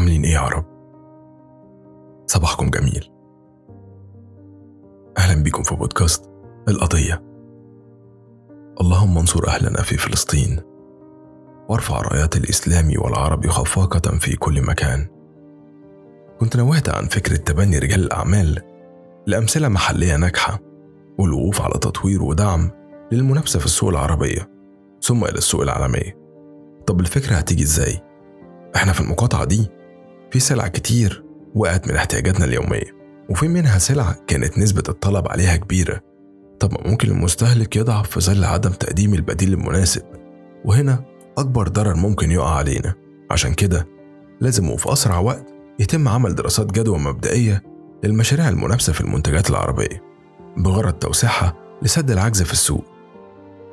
عاملين إيه يا عرب؟ صباحكم جميل أهلا بكم في بودكاست القضية اللهم انصر أهلنا في فلسطين وارفع رايات الإسلام والعرب خفاقة في كل مكان كنت نوهت عن فكرة تبني رجال الأعمال لأمثلة محلية ناجحة والوقوف على تطوير ودعم للمنافسة في السوق العربية ثم إلى السوق العالمية طب الفكرة هتيجي إزاي؟ إحنا في المقاطعة دي في سلع كتير وقعت من احتياجاتنا اليومية وفي منها سلع كانت نسبة الطلب عليها كبيرة. طب ممكن المستهلك يضعف في ظل عدم تقديم البديل المناسب وهنا أكبر ضرر ممكن يقع علينا. عشان كده لازم وفي أسرع وقت يتم عمل دراسات جدوى مبدئية للمشاريع المنافسة في المنتجات العربية بغرض توسيعها لسد العجز في السوق.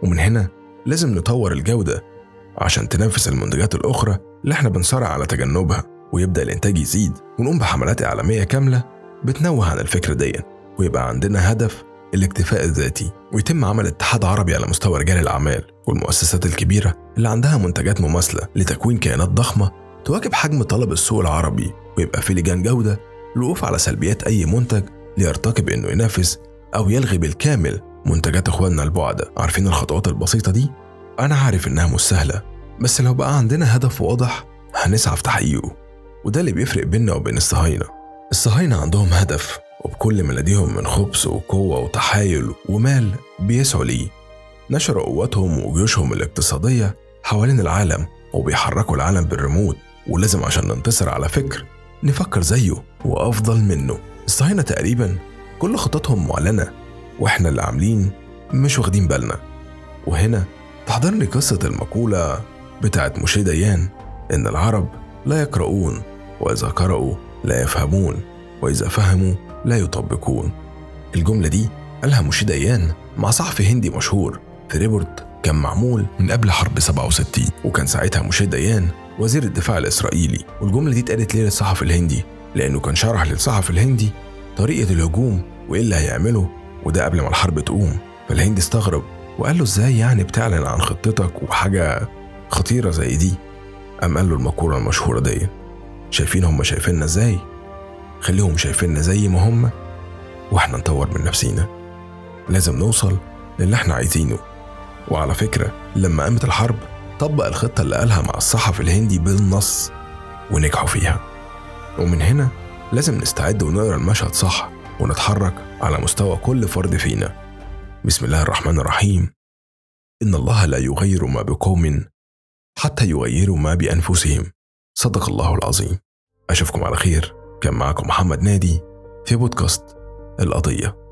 ومن هنا لازم نطور الجودة عشان تنافس المنتجات الأخرى اللي إحنا بنصارع على تجنبها. ويبدأ الإنتاج يزيد ونقوم بحملات إعلامية كاملة بتنوه عن الفكرة دي ويبقى عندنا هدف الاكتفاء الذاتي ويتم عمل اتحاد عربي على مستوى رجال الأعمال والمؤسسات الكبيرة اللي عندها منتجات مماثلة لتكوين كيانات ضخمة تواكب حجم طلب السوق العربي ويبقى في لجان جودة للوقوف على سلبيات أي منتج ليرتقي إنه ينافس أو يلغي بالكامل منتجات إخواننا البعدة عارفين الخطوات البسيطة دي؟ أنا عارف إنها مش سهلة بس لو بقى عندنا هدف واضح هنسعى في تحقيقه وده اللي بيفرق بيننا وبين الصهاينة. الصهاينة عندهم هدف وبكل ما لديهم من خبث وقوة وتحايل ومال بيسعوا ليه. نشروا قوتهم وجيوشهم الاقتصادية حوالين العالم وبيحركوا العالم بالريموت ولازم عشان ننتصر على فكر نفكر زيه وأفضل منه. الصهاينة تقريبا كل خططهم معلنة وإحنا اللي عاملين مش واخدين بالنا. وهنا تحضرني قصة المقولة بتاعت موشي ديان إن العرب لا يقرؤون وإذا قرأوا لا يفهمون وإذا فهموا لا يطبقون. الجملة دي قالها موشي ديان مع صحفي هندي مشهور في report كان معمول من قبل حرب 67 وكان ساعتها موشي ديان وزير الدفاع الإسرائيلي. والجملة دي اتقالت ليه للصحفي الهندي لأنه كان شرح للصحفي الهندي طريقة الهجوم وإيه اللي هيعمله وده قبل ما الحرب تقوم. فالهندي استغرب وقال له إزاي يعني بتعلن عن خطتك وحاجة خطيرة زي دي؟ قام قال له المقولة المشهورة دي؟ شايفين هم شايفيننا إزاي؟ خليهم شايفيننا زي ما هم وإحنا نطور من نفسينا. لازم نوصل للي إحنا عايزينه. وعلى فكرة لما قامت الحرب طبق الخطة اللي قالها مع الصحفي الهندي بالنص ونجحوا فيها. ومن هنا لازم نستعد ونقرأ المشهد صح ونتحرك على مستوى كل فرد فينا. بسم الله الرحمن الرحيم. إن الله لا يغير ما بقوم حتى يغيروا ما بأنفسهم. صدق الله العظيم. أشوفكم على خير. كان معكم محمد نادي في بودكاست القضية.